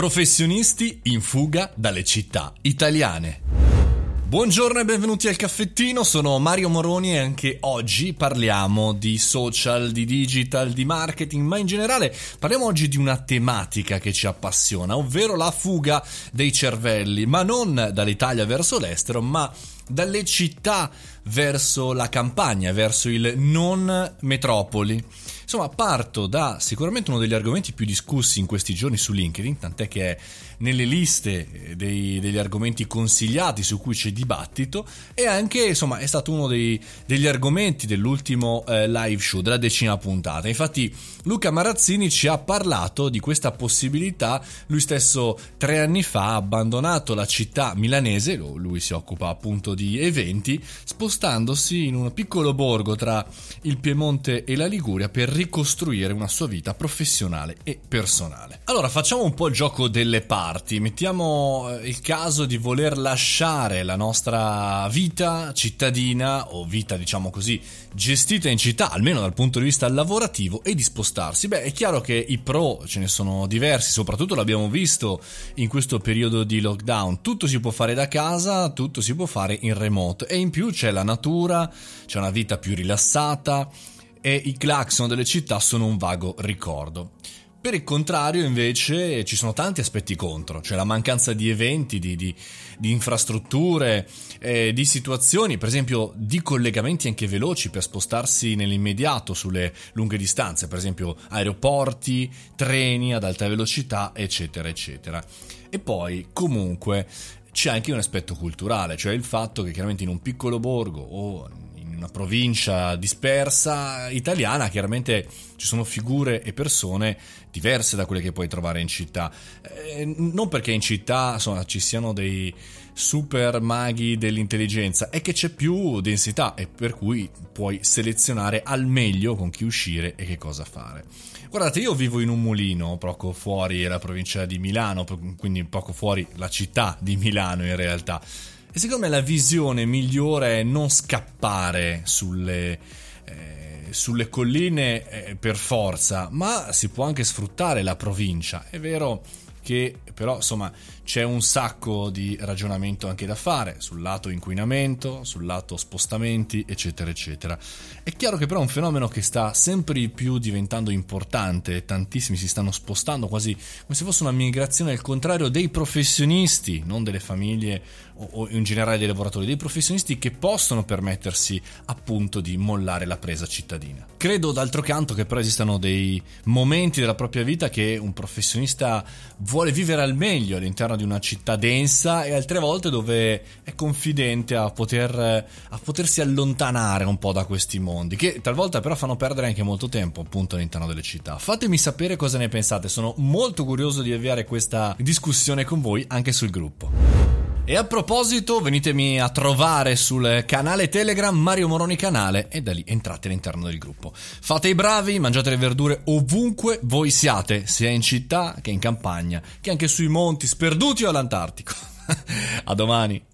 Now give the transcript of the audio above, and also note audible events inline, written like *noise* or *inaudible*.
Professionisti in fuga dalle città italiane. Buongiorno e benvenuti al caffettino, sono Mario Moroni e anche oggi parliamo di social, di digital, di marketing, ma in generale parliamo oggi di una tematica che ci appassiona, ovvero la fuga dei cervelli, ma non dall'Italia verso l'estero, ma dalle città verso la campagna, verso il non metropoli. Insomma, parto da sicuramente uno degli argomenti più discussi in questi giorni su LinkedIn, tant'è che è nelle liste dei, degli argomenti consigliati su cui c'è dibattito e anche, insomma, è stato uno dei, degli argomenti dell'ultimo eh, live show, della decima puntata. Infatti, Luca Marazzini ci ha parlato di questa possibilità. Lui stesso tre anni fa ha abbandonato la città milanese, lui si occupa appunto di eventi, spostandosi in un piccolo borgo tra il Piemonte e la Liguria per ricostruire una sua vita professionale e personale. Allora facciamo un po' il gioco delle parti, mettiamo eh, il caso di voler lasciare la nostra vita cittadina o vita diciamo così gestita in città, almeno dal punto di vista lavorativo e di spostarsi. Beh, è chiaro che i pro ce ne sono diversi, soprattutto l'abbiamo visto in questo periodo di lockdown, tutto si può fare da casa, tutto si può fare in remoto e in più c'è la natura, c'è una vita più rilassata e i clacson delle città sono un vago ricordo. Per il contrario, invece, ci sono tanti aspetti contro, cioè la mancanza di eventi, di, di, di infrastrutture, eh, di situazioni, per esempio di collegamenti anche veloci per spostarsi nell'immediato sulle lunghe distanze, per esempio aeroporti, treni ad alta velocità, eccetera, eccetera. E poi, comunque, c'è anche un aspetto culturale, cioè il fatto che chiaramente in un piccolo borgo o una provincia dispersa italiana, chiaramente ci sono figure e persone diverse da quelle che puoi trovare in città. Eh, non perché in città insomma, ci siano dei super maghi dell'intelligenza, è che c'è più densità e per cui puoi selezionare al meglio con chi uscire e che cosa fare. Guardate, io vivo in un mulino poco fuori la provincia di Milano, quindi poco fuori la città di Milano in realtà. E secondo me la visione migliore è non scappare sulle, eh, sulle colline eh, per forza, ma si può anche sfruttare la provincia. È vero che però insomma c'è un sacco di ragionamento anche da fare sul lato inquinamento, sul lato spostamenti, eccetera, eccetera. È chiaro che però è un fenomeno che sta sempre più diventando importante, tantissimi si stanno spostando quasi come se fosse una migrazione al contrario dei professionisti, non delle famiglie o in generale dei lavoratori, dei professionisti che possono permettersi appunto di mollare la presa cittadina. Credo d'altro canto che però esistano dei momenti della propria vita che un professionista vuole vivere al meglio all'interno di una città densa e altre volte dove è confidente a, poter, a potersi allontanare un po' da questi mondi, che talvolta però fanno perdere anche molto tempo appunto all'interno delle città. Fatemi sapere cosa ne pensate, sono molto curioso di avviare questa discussione con voi anche sul gruppo. E a proposito, venitemi a trovare sul canale Telegram Mario Moroni Canale e da lì entrate all'interno del gruppo. Fate i bravi, mangiate le verdure ovunque voi siate, sia in città che in campagna, che anche sui monti sperduti o all'Antartico. *laughs* a domani.